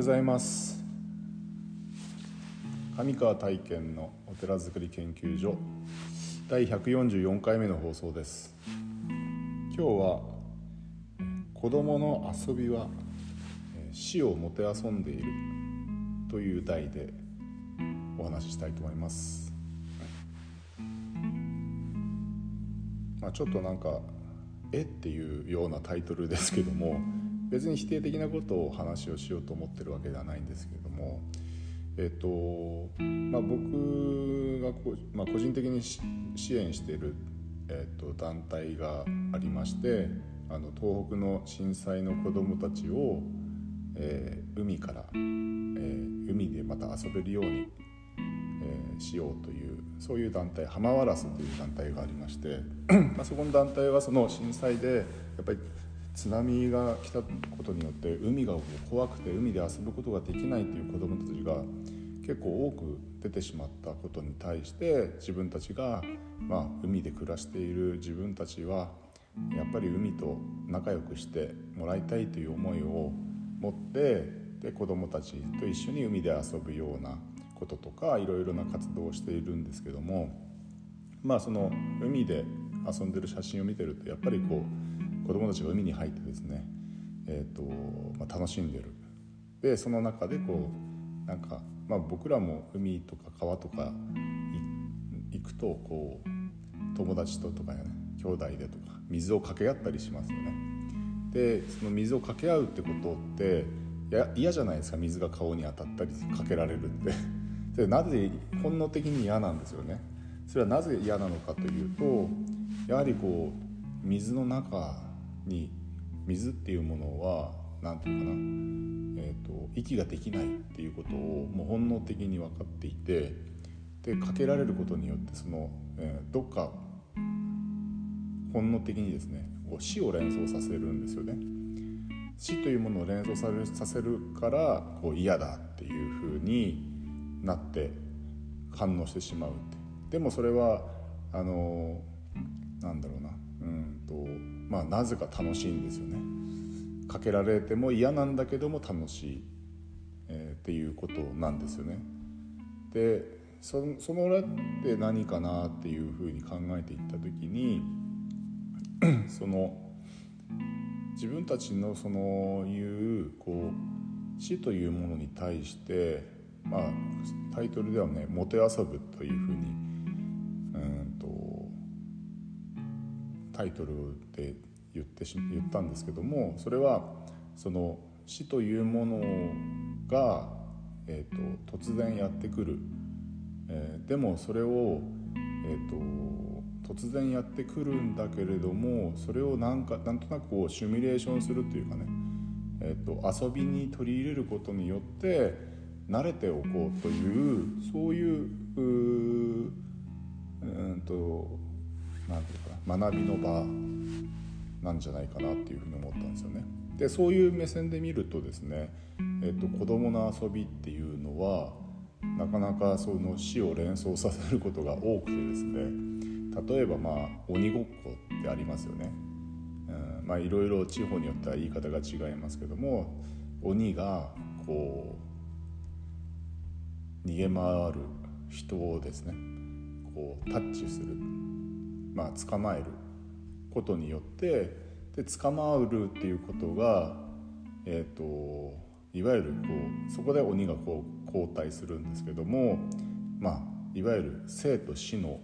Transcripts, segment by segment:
ございます。上川体験のお寺づくり研究所第144回目の放送です。今日は子供の遊びは死をもてあそんでいる。という題でお話ししたいと思います。まあちょっとなんかえっていうようなタイトルですけども別に否定的なことを話をしようと思ってるわけではないんですけれども、えっとまあ、僕がこ、まあ、個人的に支援している、えっと、団体がありましてあの東北の震災の子どもたちを、えー、海から、えー、海でまた遊べるように、えー、しようというそういう団体浜ワラスという団体がありまして まあそこの団体はその震災でやっぱり津波が来たことによって海が怖くて海で遊ぶことができないという子どもたちが結構多く出てしまったことに対して自分たちが、ま、海で暮らしている自分たちはやっぱり海と仲良くしてもらいたいという思いを持ってで子どもたちと一緒に海で遊ぶようなこととかいろいろな活動をしているんですけどもまあその海で遊んでる写真を見てるとやっぱりこう子供たちが海に入ってですね、えーとまあ、楽しんでる。でその中でこうなんか、まあ、僕らも海とか川とか行くとこう友達ととかね兄弟でとか水を掛け合ったりしますよね。でその水を掛け合うってことって嫌じゃないですか水が顔に当たったりかけられるって。それなぜ本能的に嫌なんですよね。それはなぜ嫌なのかというとやはりこう水の中に水っていうものは何て言うかな、えーと、息ができないっていうことをもう本能的に分かっていてでかけられることによってその、えー、どっか本能的にですねこう死を連想させるんですよね。死というものを連想させるからこう嫌だっていうふうになって反応してしまうって。でもそれはあのなんだろうな。うんとまあなぜか楽しいんですよね。かけられても嫌なんだけども楽しい、えー、っていうことなんですよね。でそその裏って何かなっていうふうに考えていった時に その自分たちのそのいうこう死というものに対してまあタイトルではね「もてあそぶ」というふうにうんとタイトルで言ってし言ったんですけどもそれはその死というものが、えーと、突然やってくる、えー、でもそれを、えーと、突然やってくるんだけれどもそれをなんかなんとなくこうシミュレーションするというかね、えーと、遊びに取り入れることによって慣れておこうというそういううんと何て言うかな学びの場なんじゃないかなっていうふうに思ったんですよね。でそういう目線で見るとですね、えっと、子どもの遊びっていうのはなかなかその死を連想させることが多くてですね例えばまあ鬼ごっこってありますよね。うん、まあいろいろ地方によっては言い方が違いますけども鬼がこう逃げ回る人をですねこうタッチするまあ、捕まえることによってで捕まうるっていうことが、えーと、いわゆるこうそこで鬼がこう交代するんですけども、まあ、いわゆる生と死の、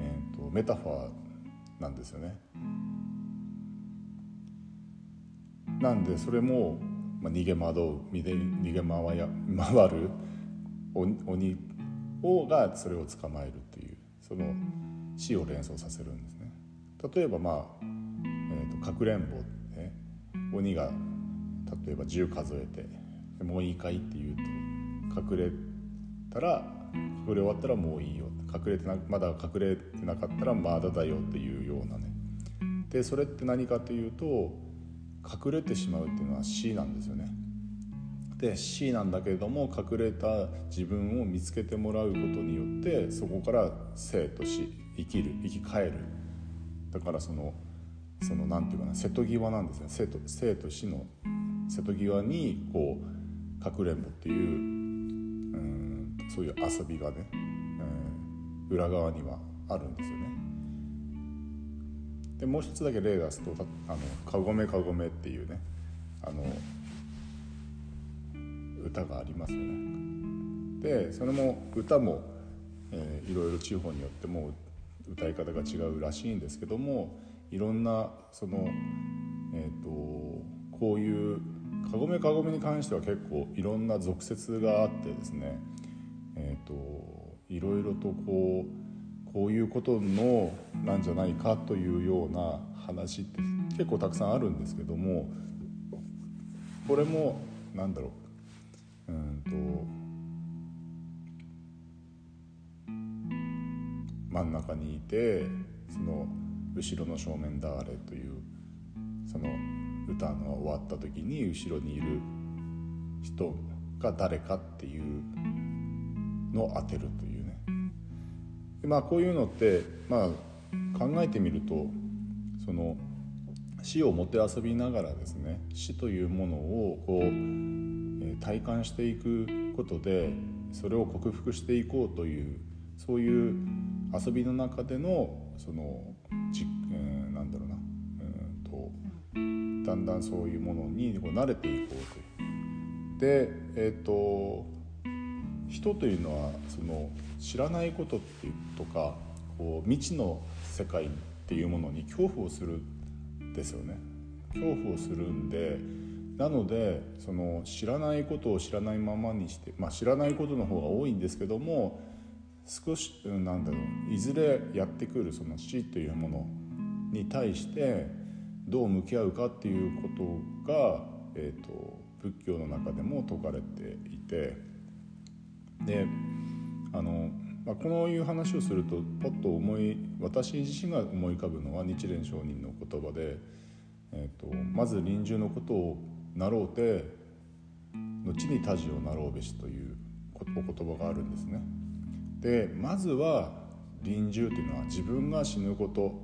えーと、メタファーなんですよね。なんでそれも、まあ、逃げ惑う逃げ回や回る鬼をがそれを捕まえるっていうその。死を連想させるんですね。例えばまあ、えーと、かくれんぼ、ね、鬼が例えば10数えて「もういいかい?」って言うと隠れたら隠れ終わったらもういいよ。隠れてなまだ隠れてなかったらまだだよっていうようなね。でそれって何かというと隠れてしまうっていうのは死なんですよね。で C なんだけれども隠れた自分を見つけてもらうことによってそこから生と死生きる生き返るだからそのそのなんていうかな瀬戸際なんですね生と生と死の瀬戸際にこうかくれんぼっていううんそういう遊びがね、えー、裏側にはあるんですよね。でもう一つだけ例出すと「あのかごめかごめ」っていうねあの歌がありますよね。でそれも歌も、えー、いろいろ地方によっても歌い方が違うらしいんですけどもいろんなその、えーと、こういうかごめかごめに関しては結構いろんな俗説があってですね、えーと、いろいろとこうこういうことのなんじゃないかというような話って結構たくさんあるんですけどもこれもなんだろううんと真ん中にいてその後ろの正面誰というその歌の終わった時に後ろにいる人が誰かっていうのを当てるというね。でまあこういうのってまあ考えてみるとその死をもてあそびながらですね死というものをこう、体感していくことでそれを克服していこうというそういう遊びの中でのそのじ、えー、なんだろうなうんとだんだんそういうものにこう慣れていこうという。でえっ、ー、と人というのはその知らないことっていうとかこう未知の世界っていうものに恐怖をするんですよね。恐怖をするんでなのでその知らないことを知らないままにして、まあ、知らないことの方が多いんですけども少しなんだろういずれやってくるその死というものに対してどう向き合うかっていうことが、えーと、仏教の中でも説かれていてであの、まあ、このいう話をするとパッと思い私自身が思い浮かぶのは日蓮上人の言葉で、えーと「まず臨終のことをなろうて後に他事をなろうべし」というお言葉があるんですね。でまずは臨終というのは自分が死ぬこと。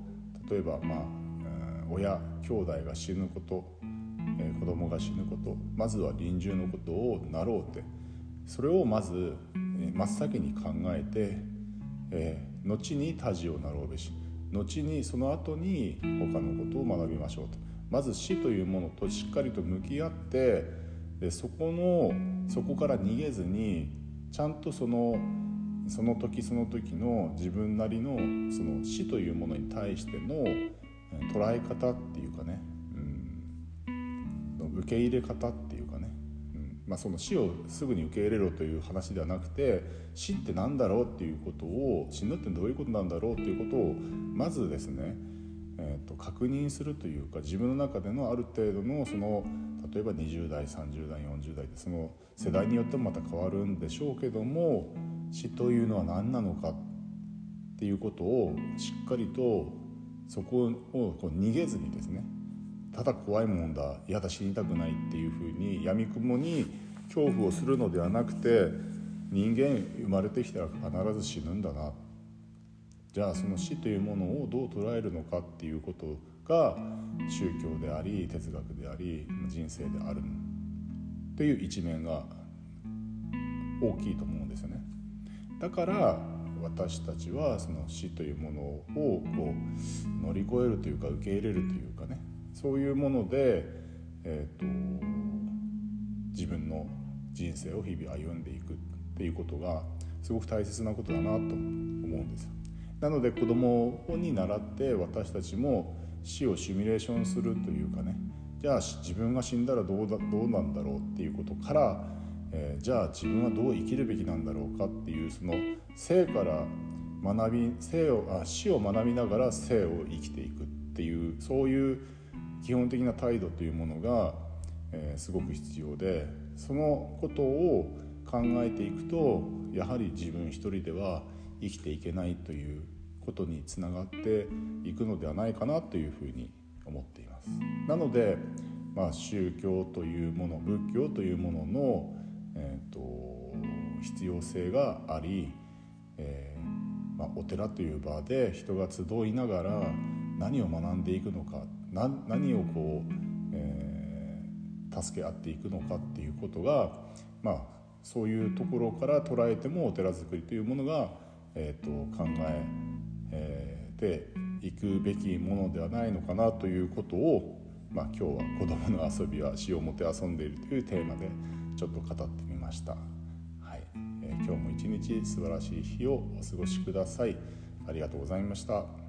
例えばまあ親兄弟が死ぬこと、え、子供が死ぬこと。まずは臨終のことをなろうて。それをまず、真っ先に考えて、えー、後に他事をなろうべし。後にその後に他のことを学びましょうと。まず死というものとしっかりと向き合ってでそこのそこから逃げずにちゃんとそのその時その時の自分なりのその死というものに対しての捉え方っていうかね、うん、受け入れ方っていうかね、うんまあ、その死をすぐに受け入れろという話ではなくて死って何だろうっていうことを死ぬってどういうことなんだろうっていうことをまずですね、えー、と確認するというか自分の中でのある程度のその例えば20代30代40代でその世代によってもまた変わるんでしょうけども死というのは何なのかっていうことをしっかりとそこをこう逃げずにですねただ怖いもんだ嫌だ死にたくないっていうふうにやみくもに恐怖をするのではなくて人間生まれてきたら必ず死ぬんだなってじゃあその死というものをどう捉えるのかっていうことが宗教であり哲学であり人生であるっていう一面が大きいと思うんですよね。だから私たちはその死というものをこう乗り越えるというか受け入れるというかねそういうもので、えーと、自分の人生を日々歩んでいくっていうことがすごく大切なことだなと思うんですよ。なので子供に習って私たちも死をシミュレーションするというかね。じゃあ自分が死んだらどうだどうなんだろうっていうことからえー、じゃあ自分はどう生きるべきなんだろうかっていうその生から学び生をあ死を学びながら生を生きていくっていうそういう基本的な態度というものが、えー、すごく必要でそのことを考えていくとやはり自分一人では生きていけないということにつながっていくのではないかなというふうに思っています。なので、まあ、宗教というもの仏教というもののえーと、必要性があり、えー、まあ、お寺という場で人が集いながら何を学んでいくのか何をこう、えー、助け合っていくのかっていうことが、まあそういうところから捉えてもお寺作りというものが、えーと、考ええー、ていくべきものではないのかなということを、まあ、今日は「子どもの遊びは詩をもて遊んでいる」というテーマでちょっと語ってみました。はいえー、今日も一日素晴らしい日をお過ごしください。ありがとうございました。